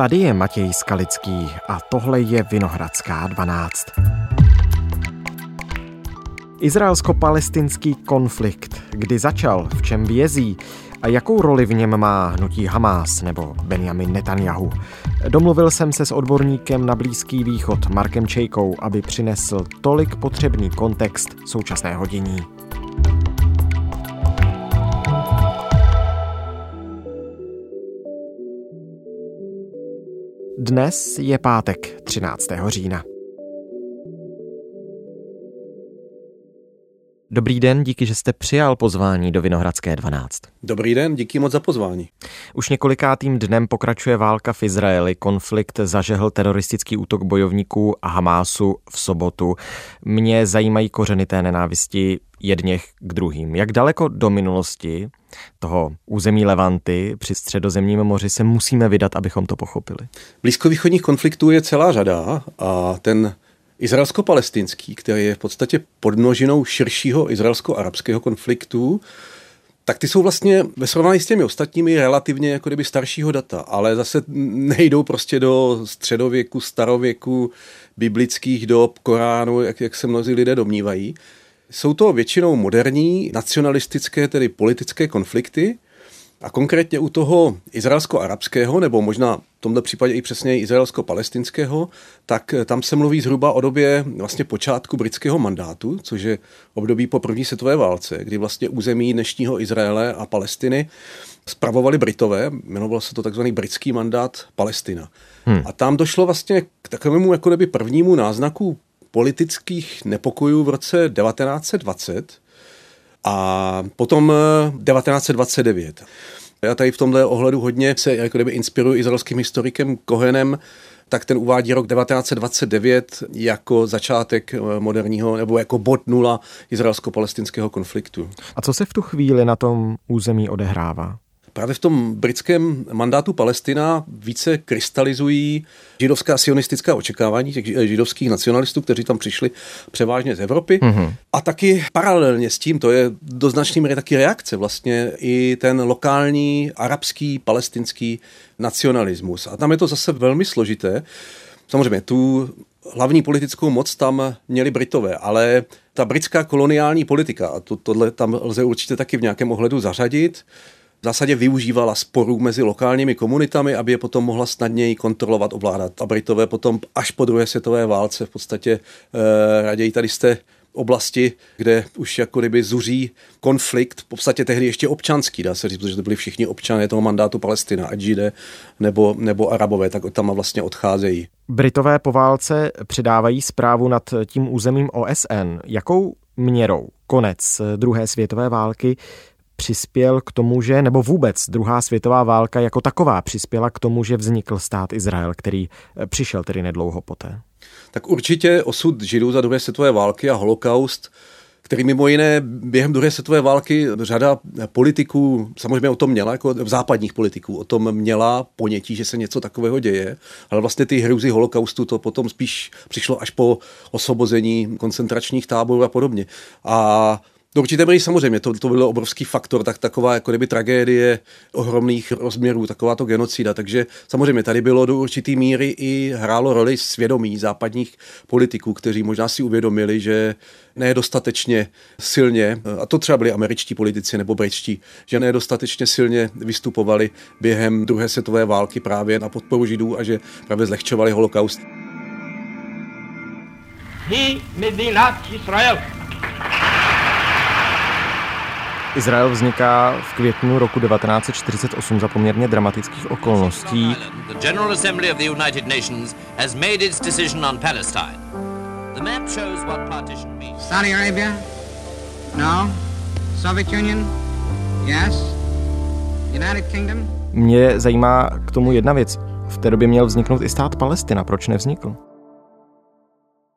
Tady je Matěj Skalický a tohle je Vinohradská 12. Izraelsko-palestinský konflikt, kdy začal, v čem vězí a jakou roli v něm má hnutí Hamas nebo Benjamin Netanyahu. Domluvil jsem se s odborníkem na Blízký východ Markem Čejkou, aby přinesl tolik potřebný kontext současného dění. Dnes je pátek 13. října. Dobrý den, díky, že jste přijal pozvání do Vinohradské 12. Dobrý den, díky moc za pozvání. Už několikátým dnem pokračuje válka v Izraeli. Konflikt zažehl teroristický útok bojovníků a Hamásu v sobotu. Mě zajímají kořeny té nenávisti jedněch k druhým. Jak daleko do minulosti toho území Levanty při středozemním moři se musíme vydat, abychom to pochopili? Blízkovýchodních konfliktů je celá řada a ten izraelsko-palestinský, který je v podstatě podnožinou širšího izraelsko-arabského konfliktu, tak ty jsou vlastně ve srovnání s těmi ostatními relativně jako kdyby staršího data, ale zase nejdou prostě do středověku, starověku, biblických dob, Koránu, jak, jak se mnozí lidé domnívají. Jsou to většinou moderní, nacionalistické, tedy politické konflikty, a konkrétně u toho izraelsko-arabského, nebo možná v tomto případě i přesně izraelsko-palestinského, tak tam se mluví zhruba o době vlastně počátku britského mandátu, což je období po první světové válce, kdy vlastně území dnešního Izraele a Palestiny spravovali Britové, jmenovalo se to takzvaný britský mandát Palestina. Hmm. A tam došlo vlastně k takovému jako kdyby prvnímu náznaku politických nepokojů v roce 1920, a potom 1929. Eh, Já tady v tomhle ohledu hodně se jako kdyby inspiruji izraelským historikem Kohenem, tak ten uvádí rok 1929 jako začátek eh, moderního nebo jako bod nula izraelsko-palestinského konfliktu. A co se v tu chvíli na tom území odehrává? Právě v tom britském mandátu Palestina více krystalizují židovská sionistická očekávání těch židovských nacionalistů, kteří tam přišli převážně z Evropy. Mm-hmm. A taky paralelně s tím, to je do značné míry taky reakce vlastně i ten lokální arabský, palestinský nacionalismus. A tam je to zase velmi složité. Samozřejmě tu hlavní politickou moc tam měli Britové, ale ta britská koloniální politika, a to, tohle tam lze určitě taky v nějakém ohledu zařadit, v zásadě využívala sporů mezi lokálními komunitami, aby je potom mohla snadněji kontrolovat, ovládat. A Britové potom až po druhé světové válce v podstatě eh, raději tady jste oblasti, kde už jako kdyby zuří konflikt, v podstatě tehdy ještě občanský, dá se říct, protože to byli všichni občané toho mandátu Palestina, ať židé nebo, nebo arabové, tak tam vlastně odcházejí. Britové po válce přidávají zprávu nad tím územím OSN. Jakou měrou konec druhé světové války přispěl k tomu, že, nebo vůbec druhá světová válka jako taková přispěla k tomu, že vznikl stát Izrael, který eh, přišel tedy nedlouho poté? Tak určitě osud Židů za druhé světové války a holokaust který mimo jiné během druhé světové války řada politiků samozřejmě o tom měla, jako západních politiků, o tom měla ponětí, že se něco takového děje, ale vlastně ty hrůzy holokaustu to potom spíš přišlo až po osvobození koncentračních táborů a podobně. A do určité míry samozřejmě, to, to byl obrovský faktor, tak taková jako kdyby tragédie ohromných rozměrů, taková to genocida. Takže samozřejmě tady bylo do určité míry i hrálo roli svědomí západních politiků, kteří možná si uvědomili, že nedostatečně silně, a to třeba byli američtí politici nebo britští, že nedostatečně silně vystupovali během druhé světové války právě na podporu židů a že právě zlehčovali holokaust. Israel. Izrael vzniká v květnu roku 1948 za poměrně dramatických okolností. The General Assembly of the United Nations has made its decision on Palestine. The map shows what partition means. Saudi Arabia? No. Soviet Union? Yes. United Kingdom? Mě zajímá k tomu jedna věc. V té době měl vzniknout i stát Palestina. Proč nevznikl?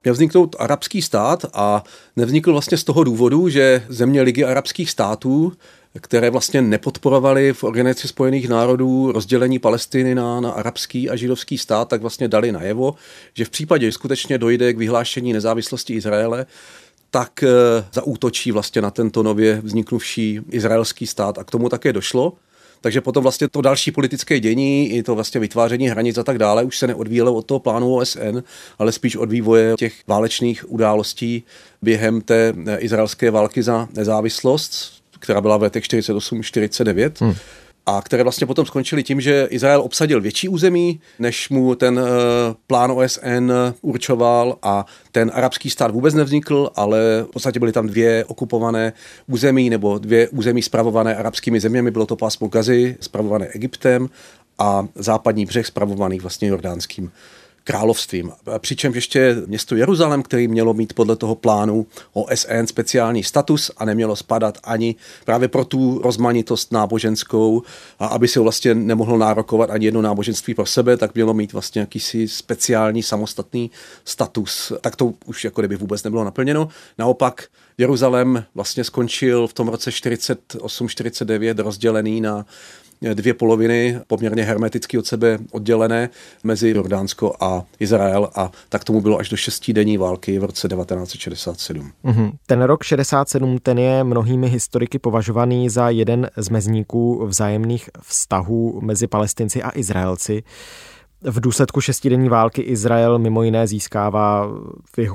Měl vzniknout arabský stát a nevznikl vlastně z toho důvodu, že země Ligy arabských států, které vlastně nepodporovaly v Organizaci spojených národů rozdělení Palestiny na, na arabský a židovský stát, tak vlastně dali najevo, že v případě, že skutečně dojde k vyhlášení nezávislosti Izraele, tak e, zaútočí vlastně na tento nově vzniknuvší izraelský stát a k tomu také došlo. Takže potom vlastně to další politické dění, i to vlastně vytváření hranic a tak dále, už se neodvíjelo od toho plánu OSN, ale spíš od vývoje těch válečných událostí během té izraelské války za nezávislost, která byla v letech 48-49. Hmm a které vlastně potom skončily tím, že Izrael obsadil větší území, než mu ten uh, plán OSN určoval a ten arabský stát vůbec nevznikl, ale v podstatě byly tam dvě okupované území nebo dvě území spravované arabskými zeměmi. Bylo to pásmo Gazy, spravované Egyptem a západní břeh spravovaný vlastně jordánským královstvím. Přičemž ještě město Jeruzalém, který mělo mít podle toho plánu OSN speciální status a nemělo spadat ani právě pro tu rozmanitost náboženskou, a aby se vlastně nemohlo nárokovat ani jedno náboženství pro sebe, tak mělo mít vlastně jakýsi speciální samostatný status. Tak to už jako kdyby vůbec nebylo naplněno. Naopak Jeruzalém vlastně skončil v tom roce 48-49 rozdělený na dvě poloviny poměrně hermeticky od sebe oddělené mezi Jordánsko a Izrael a tak tomu bylo až do šestidenní války v roce 1967. Mm-hmm. Ten rok 67 ten je mnohými historiky považovaný za jeden z mezníků vzájemných vztahů mezi Palestinci a Izraelci. V důsledku šestidenní války Izrael mimo jiné získává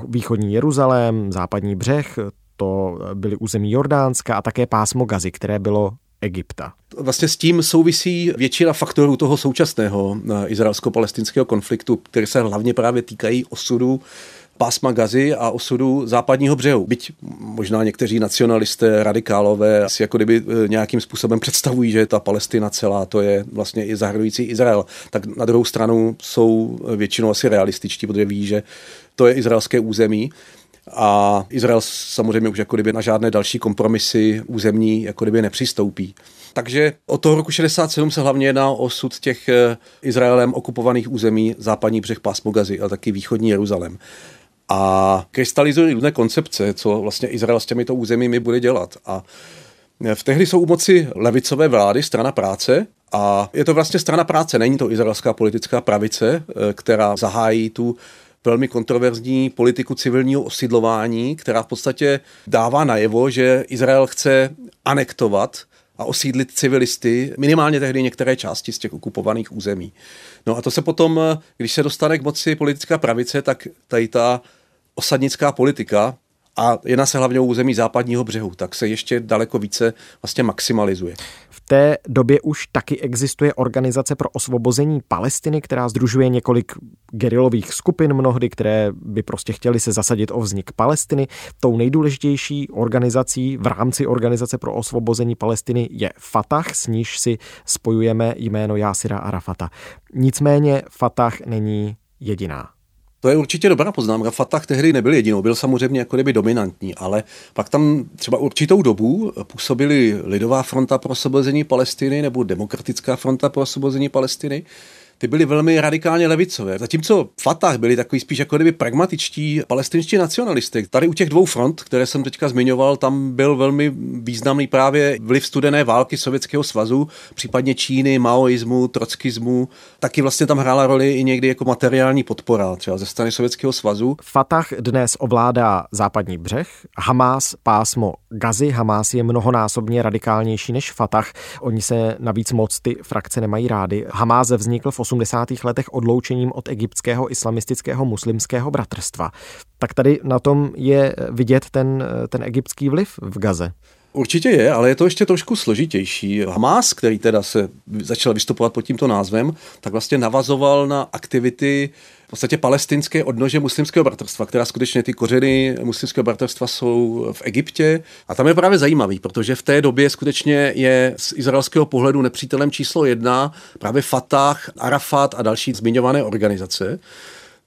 východní Jeruzalém, západní břeh, to byly území Jordánska a také pásmo Gazy, které bylo Egypta. Vlastně s tím souvisí většina faktorů toho současného eh, izraelsko-palestinského konfliktu, které se hlavně právě týkají osudu pásma Gazy a osudu západního břehu. Byť možná někteří nacionalisté, radikálové si jako kdyby eh, nějakým způsobem představují, že ta Palestina celá, to je vlastně i zahrnující Izrael. Tak na druhou stranu jsou většinou asi realističtí, protože ví, že to je izraelské území a Izrael samozřejmě už jako kdyby na žádné další kompromisy územní jako kdyby nepřistoupí. Takže od toho roku 67 se hlavně jedná o osud těch eh, Izraelem okupovaných území, západní břeh pásmo Gazy, ale taky východní Jeruzalém. A krystalizují různé koncepce, co vlastně Izrael s těmito územími bude dělat. A eh, v tehdy jsou u moci levicové vlády, strana práce, a je to vlastně strana práce, není to izraelská politická pravice, eh, která zahájí tu velmi kontroverzní politiku civilního osidlování, která v podstatě dává najevo, že Izrael chce anektovat a osídlit civilisty, minimálně tehdy některé části z těch okupovaných území. No a to se potom, když se dostane k moci politická pravice, tak tady ta osadnická politika a jedná se hlavně o území západního břehu, tak se ještě daleko více vlastně maximalizuje. V té době už taky existuje organizace pro osvobození Palestiny, která združuje několik gerilových skupin mnohdy, které by prostě chtěli se zasadit o vznik Palestiny. Tou nejdůležitější organizací v rámci Organizace pro osvobození Palestiny je Fatah, s níž si spojujeme jméno Jásira Arafata. Nicméně Fatah není jediná. To je určitě dobrá poznámka. Fatah tehdy nebyl jedinou, byl samozřejmě jako kdyby dominantní, ale pak tam třeba určitou dobu působili Lidová fronta pro osvobození Palestiny nebo Demokratická fronta pro osvobození Palestiny ty byly velmi radikálně levicové. Zatímco Fatah byli takový spíš jako kdyby pragmatičtí palestinští nacionalisty. Tady u těch dvou front, které jsem teďka zmiňoval, tam byl velmi významný právě vliv studené války Sovětského svazu, případně Číny, maoismu, trockismu. Taky vlastně tam hrála roli i někdy jako materiální podpora, třeba ze strany Sovětského svazu. Fatah dnes ovládá západní břeh, Hamas pásmo Gazy. Hamas je mnohonásobně radikálnější než Fatah. Oni se navíc moc ty frakce nemají rády. Hamas vznikl v 80. letech odloučením od egyptského islamistického muslimského bratrstva. Tak tady na tom je vidět ten, ten egyptský vliv v Gaze. Určitě je, ale je to ještě trošku složitější. Hamas, který teda se začal vystupovat pod tímto názvem, tak vlastně navazoval na aktivity v podstatě palestinské odnože muslimského bratrstva, která skutečně ty kořeny muslimského bratrstva jsou v Egyptě. A tam je právě zajímavý, protože v té době skutečně je z izraelského pohledu nepřítelem číslo jedna právě Fatah, Arafat a další zmiňované organizace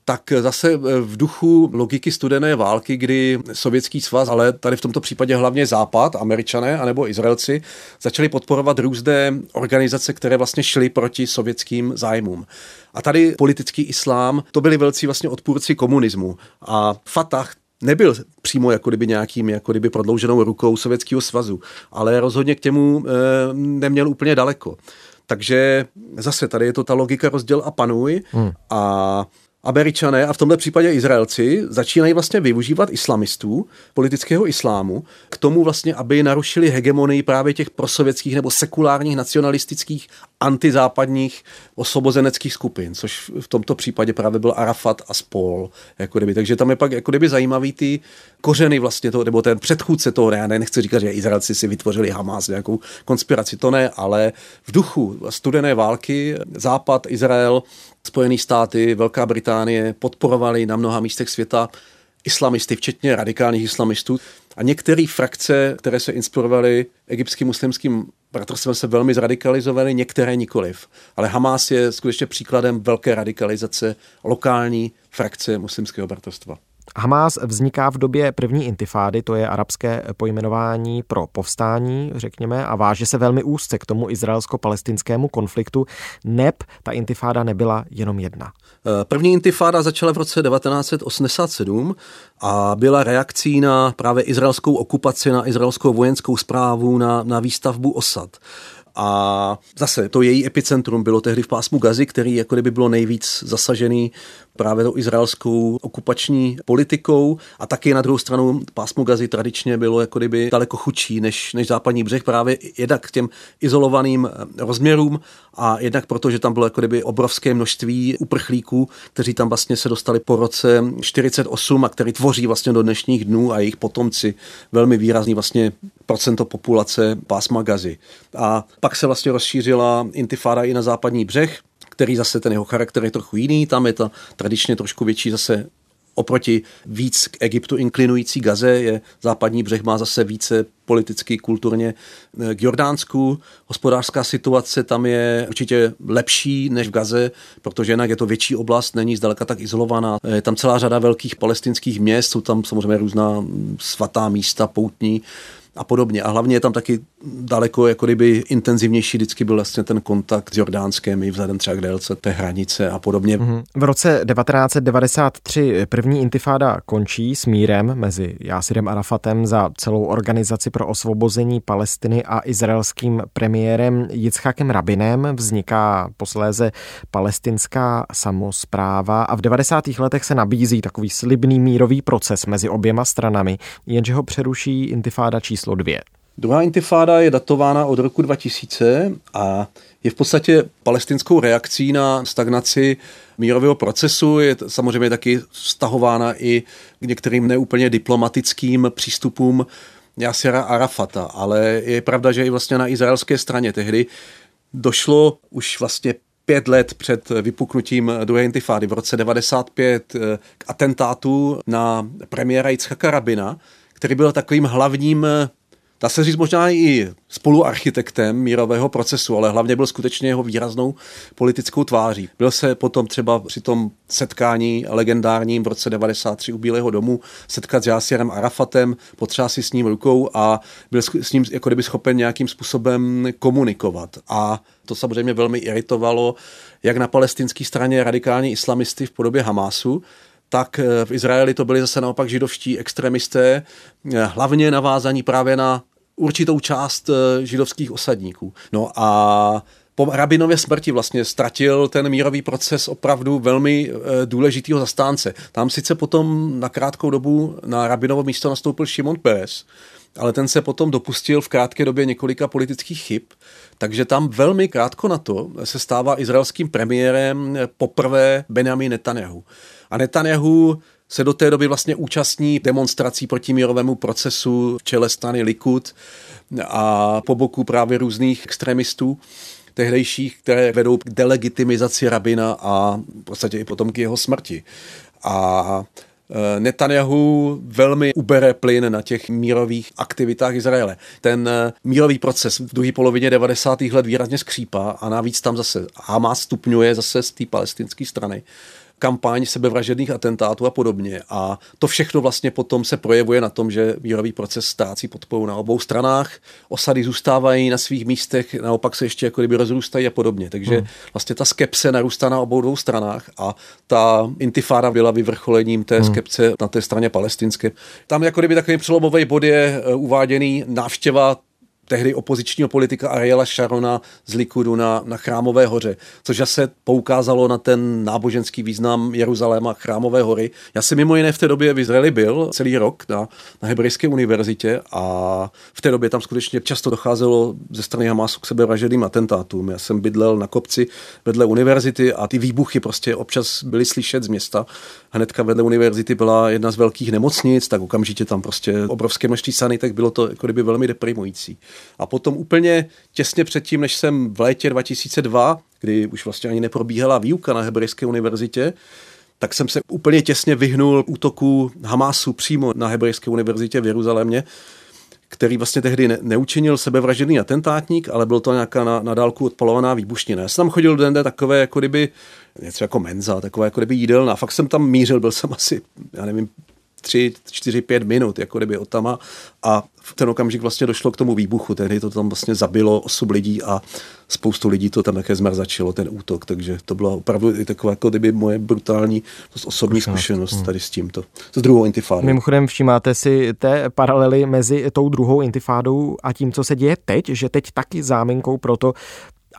tak zase v duchu logiky studené války, kdy sovětský svaz, ale tady v tomto případě hlavně Západ, američané anebo Izraelci, začali podporovat různé organizace, které vlastně šly proti sovětským zájmům. A tady politický islám, to byli velcí vlastně odpůrci komunismu. A Fatah nebyl přímo jako kdyby nějakým jako kdyby prodlouženou rukou Sovětského svazu, ale rozhodně k těmu e, neměl úplně daleko. Takže zase tady je to ta logika rozděl a panuj hmm. a Američané a v tomto případě Izraelci začínají vlastně využívat islamistů, politického islámu, k tomu vlastně, aby narušili hegemonii právě těch prosovětských nebo sekulárních nacionalistických antizápadních osvobozeneckých skupin, což v tomto případě právě byl Arafat a spol. Jako kdyby. Takže tam je pak jako kdyby zajímavý ty kořeny vlastně toho, nebo ten předchůdce toho, já nechci říkat, že Izraelci si vytvořili Hamas, nějakou konspiraci, to ne, ale v duchu studené války Západ, Izrael, Spojené státy, Velká Británie podporovali na mnoha místech světa islamisty, včetně radikálních islamistů. A některé frakce, které se inspirovaly egyptským muslimským bratrstvem, se velmi zradikalizovaly, některé nikoliv. Ale Hamas je skutečně příkladem velké radikalizace lokální frakce muslimského bratrstva. Hamas vzniká v době první intifády, to je arabské pojmenování pro povstání, řekněme, a váže se velmi úzce k tomu izraelsko-palestinskému konfliktu. Neb ta intifáda nebyla jenom jedna. Eh, první intifáda začala v roce 1987 a byla reakcí na právě izraelskou okupaci, na izraelskou vojenskou zprávu, na, na výstavbu osad. A zase to její epicentrum bylo tehdy v pásmu Gazy, který jako kdyby bylo nejvíc zasažený právě tou izraelskou okupační politikou a taky na druhou stranu pásmo Gazy tradičně bylo jako kdyby daleko chudší než, než západní břeh právě jednak k těm izolovaným eh, rozměrům a jednak proto, že tam bylo jako kdyby obrovské množství uprchlíků, kteří tam vlastně se dostali po roce 48 a který tvoří vlastně do dnešních dnů a jejich potomci velmi výrazný vlastně procento populace pásma Gazy. A pak se vlastně rozšířila intifáda i na západní břeh, který zase ten jeho charakter je trochu jiný, tam je to tradičně trošku větší zase oproti víc k Egyptu inklinující Gaze je západní břeh má zase více politicky, kulturně eh, k Jordánsku. Hospodářská situace tam je určitě lepší než v Gaze, protože jinak je to větší oblast, není zdaleka tak izolovaná. Je tam celá řada velkých palestinských měst, jsou tam samozřejmě různá svatá místa, poutní, a podobně. A hlavně je tam taky daleko jako kdyby intenzivnější vždycky byl vlastně ten kontakt s Jordánskem i vzhledem třeba k délce té hranice a podobně. Mm-hmm. V roce 1993 první intifáda končí s mírem mezi Jásirem Arafatem za celou organizaci pro osvobození Palestiny a izraelským premiérem Jicchakem Rabinem. Vzniká posléze palestinská samozpráva a v 90. letech se nabízí takový slibný mírový proces mezi oběma stranami, jenže ho přeruší intifáda číslo dvě. Druhá intifáda je datována od roku 2000 a je v podstatě palestinskou reakcí na stagnaci mírového procesu. Je samozřejmě taky stahována i k některým neúplně diplomatickým přístupům Jasira Arafata, ale je pravda, že i vlastně na izraelské straně tehdy došlo už vlastně pět let před vypuknutím druhé intifády v roce 95 k atentátu na premiéra Jitzchaka Rabina, který byl takovým hlavním dá se říct možná i spoluarchitektem mírového procesu, ale hlavně byl skutečně jeho výraznou politickou tváří. Byl se potom třeba při tom setkání legendárním v roce 93 u Bílého domu setkat s Jásirem Arafatem, potřeba si s ním rukou a byl s ním jako kdyby schopen nějakým způsobem komunikovat. A to samozřejmě velmi iritovalo jak na palestinské straně radikální islamisty v podobě Hamásu, tak eh, v Izraeli to byli zase naopak židovští extremisté, eh, hlavně navázaní právě na určitou část eh, židovských osadníků. No a po Rabinově smrti vlastně ztratil ten mírový proces opravdu velmi důležitýho zastánce. Tam sice potom na krátkou dobu na Rabinovo místo nastoupil Šimon Peres, ale ten se potom dopustil v krátké době několika politických chyb, takže tam velmi krátko na to se stává izraelským premiérem poprvé Benjamin Netanyahu. A Netanyahu se do té doby vlastně účastní demonstrací proti mírovému procesu v čele strany Likud a po boku právě různých extremistů tehdejších, které vedou k delegitimizaci rabina a v podstatě i potom k jeho smrti. A e, Netanyahu velmi ubere plyn na těch mírových aktivitách Izraele. Ten e, mírový proces v druhé polovině 90. let výrazně skřípá a navíc tam zase Hamas stupňuje zase z té palestinské strany kampaň sebevražedných atentátů a podobně. A to všechno vlastně potom se projevuje na tom, že mírový proces ztrácí podporu na obou stranách, osady zůstávají na svých místech, naopak se ještě jako kdyby rozrůstají a podobně. Takže hmm. vlastně ta skepse narůstá na obou dvou stranách a ta intifáda byla vyvrcholením té hmm. skepce na té straně palestinské. Tam jako kdyby takový přelomový bod je eh, uváděný návštěva tehdy opozičního politika Ariela Sharona z Likudu na, na Chrámové hoře, což zase poukázalo na ten náboženský význam Jeruzaléma Chrámové hory. Já jsem mimo jiné v té době v Izraeli byl celý rok na, na Hebrejské univerzitě a v té době tam skutečně často docházelo ze strany Hamasu k sebevražedným atentátům. Já jsem bydlel na kopci vedle univerzity a ty výbuchy prostě občas byly slyšet z města. Hnedka vedle univerzity byla jedna z velkých nemocnic, tak okamžitě tam prostě obrovské množství sanitek, bylo to jako kdyby velmi deprimující. A potom úplně těsně předtím, než jsem v létě 2002, kdy už vlastně ani neprobíhala výuka na Hebrejské univerzitě, tak jsem se úplně těsně vyhnul útoku Hamásu přímo na Hebrejské univerzitě v Jeruzalémě, který vlastně tehdy ne, neučinil sebevražedný atentátník, ale byl to nějaká na, na dálku odpalovaná výbušnina. Já jsem tam chodil do takové jako kdyby, něco jako menza, takové jako kdyby jídelna. Fakt jsem tam mířil, byl jsem asi, já nevím, tři, čtyři, pět minut, jako kdyby od tama. A v ten okamžik vlastně došlo k tomu výbuchu, tehdy to tam vlastně zabilo osm lidí a spoustu lidí to tam také zmrzačilo, ten útok, takže to byla opravdu i taková jako kdyby moje brutální osobní zkušenost. hmm. tady s tímto, s druhou intifádou. Mimochodem všímáte si té paralely mezi tou druhou intifádou a tím, co se děje teď, že teď taky záminkou pro to,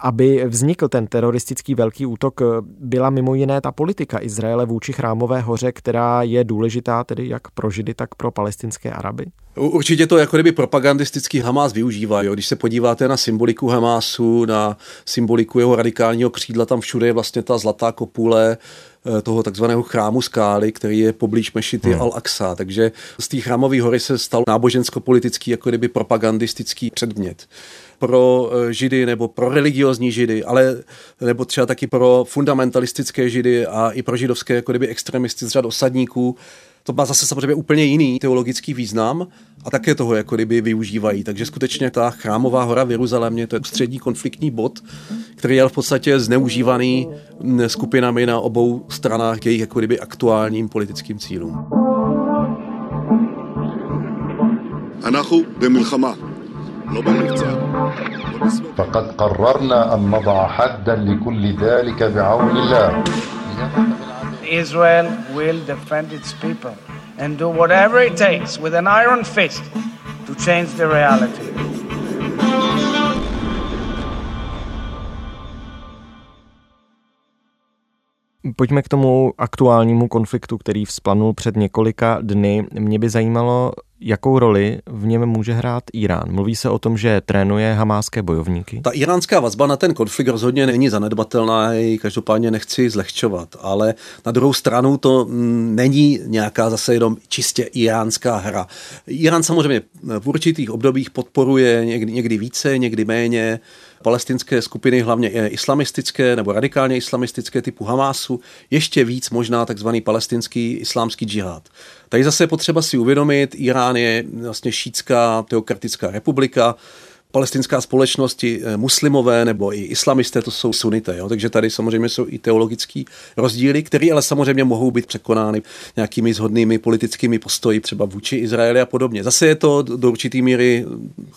aby vznikl ten teroristický velký útok, byla mimo jiné ta politika Izraele vůči chrámové hoře, která je důležitá tedy jak pro Židy, tak pro palestinské Araby? Určitě to jako kdyby propagandistický Hamás využívá. Jo. Když se podíváte na symboliku Hamásu, na symboliku jeho radikálního křídla, tam všude je vlastně ta zlatá kopule, eh, toho takzvaného chrámu skály, který je poblíž mešity hmm. Al-Aqsa. Takže z té chrámové hory se stal nábožensko-politický, jako kdyby propagandistický předmět pro eh, židy nebo pro religiozní židy, ale nebo třeba taky pro fundamentalistické židy a i pro židovské jako kdyby extremisty z řad osadníků To má zase samozřejmě úplně jiný teologický význam a také toho jako kdyby využívají. Takže skutečně ta chrámová hora v Jeruzalémě, to je střední konfliktní bod, který je v podstatě zneužívaný mm, skupinami na obou stranách k jejich jako kdyby aktuálním politickým cílům. אנחנו במלחמה. فقد قررنا أن نضع حدا لكل ذلك بعون الله Israel will defend its people and do whatever it takes with an iron fist to change the reality. Pojďme k tomu aktuálnímu konfliktu, který vzplanul před několika dny. Mě by zajímalo, jakou roli v něm může hrát Irán. Mluví se o tom, že trénuje hamáské bojovníky. Ta iránská vazba na ten konflikt rozhodně není zanedbatelná, ji každopádně nechci zlehčovat, ale na druhou stranu to mm, není nějaká zase jenom čistě iránská hra. Irán samozřejmě v určitých obdobích podporuje někdy, někdy více, někdy méně palestinské skupiny, hlavně islamistické nebo radikálně islamistické typu Hamásu, ještě víc možná takzvaný palestinský islámský džihad. Tady zase je potřeba si uvědomit, Irán je vlastně šítská teokratická republika, palestinská společnost, eh, muslimové nebo i islamisté, to jsou sunité. Jo? Takže tady samozřejmě jsou i teologický rozdíly, které ale samozřejmě mohou být překonány nějakými zhodnými politickými postoji, třeba vůči Izraeli a podobně. Zase je to do určité míry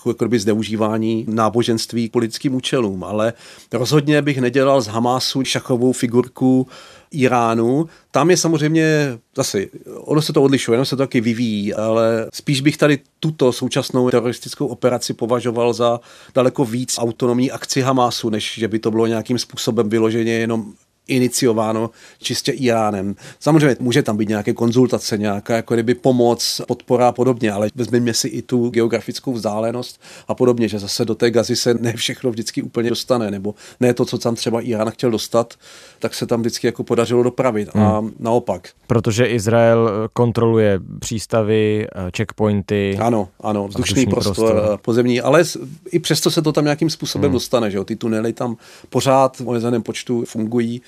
jako zneužívání náboženství k politickým účelům, ale rozhodně bych nedělal z Hamásu šachovou figurku Iránu. Tam je samozřejmě zase, ono se to odlišuje, ono se to taky vyvíjí, ale spíš bych tady tuto současnou teroristickou operaci považoval za daleko víc autonomní akci Hamásu, než že by to bylo nějakým způsobem vyloženě jenom iniciováno čistě Iránem. Samozřejmě může tam být nějaké konzultace, nějaká jako kdyby pomoc, podpora a podobně, ale vezměme si i tu geografickou vzdálenost a podobně, že zase do té gazy se ne všechno vždycky úplně dostane, nebo ne to, co tam třeba Irán chtěl dostat, tak se tam vždycky jako podařilo dopravit hmm. a naopak. Protože Izrael eh, kontroluje přístavy, eh, checkpointy. Ano, ano, vzdušný prostor, prostor, eh, pozemní, ale i přesto se to tam nějakým způsobem hmm. dostane, že jo? ty tunely tam pořád v omezeném počtu fungují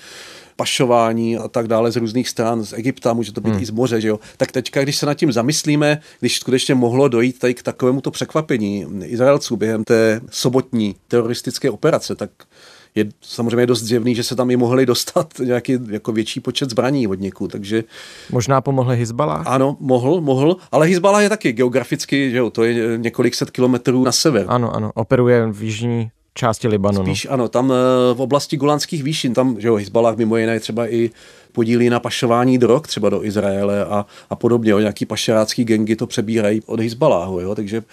pašování a tak dále z různých stran, z Egypta, může to být hmm. i z moře, že jo. Tak teďka, když se nad tím zamyslíme, když skutečně mohlo dojít tady k takovému to překvapení Izraelců během té sobotní teroristické operace, tak je samozřejmě dost zjevný, že se tam i mohli dostat nějaký jako větší počet zbraní od někud, takže... Možná pomohli Hezbalah? Ano, mohl, mohl, ale Hezbalah je taky geograficky, že jo, to je několik set kilometrů na sever. Ano, ano, operuje v jižní části Libanonu. Spíš ano, tam eh, v oblasti Golanských výšin, tam, že jo, Hezbalah mimo jiné třeba i podílí na pašování drog třeba do Izraele a, a podobně. O nějaký pašerácký gengy to přebírají od Hezbaláhu. Jo? Takže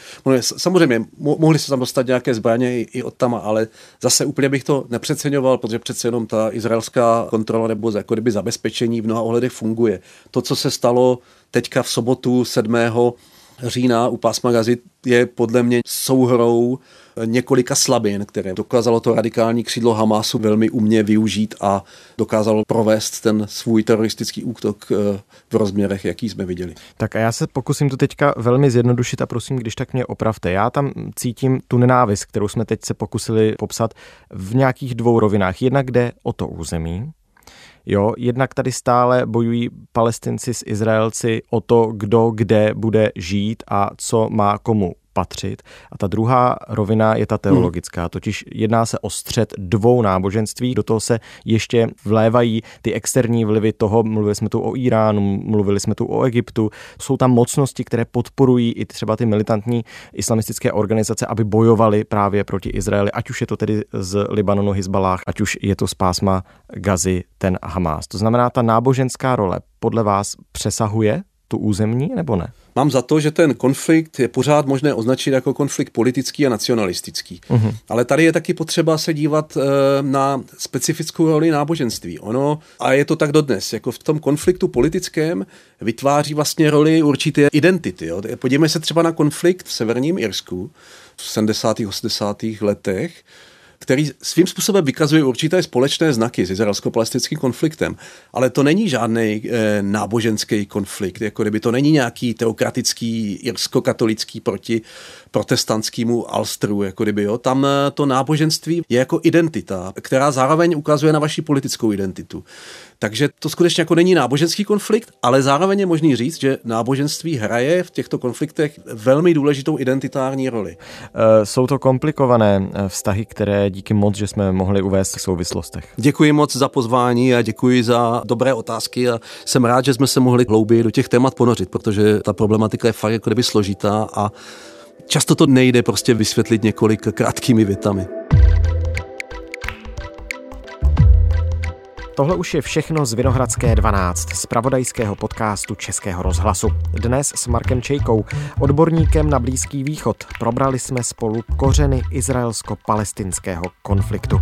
samozřejmě mohli se tam dostat nějaké zbraně i, i od tam, ale zase úplně bych to nepřeceňoval, protože přece jenom ta izraelská kontrola nebo jako kdyby zabezpečení v mnoha ohledech funguje. To, co se stalo teďka v sobotu 7 října u pásma Gazy je podle mě souhrou několika slabin, které dokázalo to radikální křídlo Hamásu velmi umě využít a dokázalo provést ten svůj teroristický útok eh, v rozměrech, jaký jsme viděli. Tak a já se pokusím to teďka velmi zjednodušit a prosím, když tak mě opravte. Já tam cítím tu nenávist, kterou jsme teď se pokusili popsat v nějakých dvou rovinách. Jednak jde o to území, Jo, jednak tady stále bojují palestinci s Izraelci o to, kdo kde bude žít a co má komu patřit. A ta druhá rovina je ta teologická, hmm. totiž jedná se o střed dvou náboženství, do toho se ještě vlévají ty externí vlivy toho, mluvili jsme tu o Iránu, mluvili jsme tu o Egyptu, jsou tam mocnosti, které podporují i třeba ty militantní islamistické organizace, aby bojovali právě proti Izraeli, ať už je to tedy z Libanonu Hezbalách, ať už je to z pásma Gazy ten Hamas. To znamená, ta náboženská role podle vás přesahuje tu územní nebo ne? Mám za to, že ten konflikt je pořád možné označit jako konflikt politický a nacionalistický. Uh-huh. Ale tady je taky potřeba se dívat e, na specifickou roli náboženství. Ono, a je to tak dodnes, jako v tom konfliktu politickém vytváří vlastně roli určité identity. Jo. Podívejme se třeba na konflikt v severním Irsku v 70. 80. letech, který svým způsobem vykazuje určité společné znaky s izraelsko-palestinským konfliktem. Ale to není žádný e, náboženský konflikt, jako kdyby to není nějaký teokratický irsko-katolický proti protestantskému Alstru, jako kdyby, jo. Tam eh, to náboženství je jako identita, která zároveň ukazuje na vaši politickou identitu. Takže to skutečně jako není náboženský konflikt, ale zároveň je možný říct, že náboženství hraje v těchto konfliktech velmi důležitou identitární roli. Eh, jsou to komplikované eh, vztahy, které díky moc, že jsme mohli uvést v souvislostech. Děkuji moc za pozvání a děkuji za dobré otázky a jsem rád, že jsme se mohli hlouběji do těch témat ponořit, protože ta problematika je fakt jako kdyby složitá a často to nejde prostě vysvětlit několik krátkými větami. Tohle už je všechno z Vinohradské 12, z pravodajského podcastu Českého rozhlasu. Dnes s Markem Čejkou, odborníkem na Blízký východ, probrali jsme spolu kořeny izraelsko-palestinského konfliktu.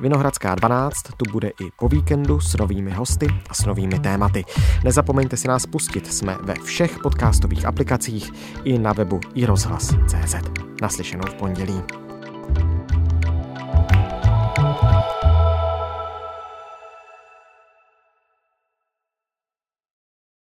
Vinohradská 12 tu bude i po víkendu s novými hosty a s novými tématy. Nezapomeňte si nás pustit, jsme ve všech podcastových aplikacích i na webu i rozhlas.cz. Naslyšenou v pondělí.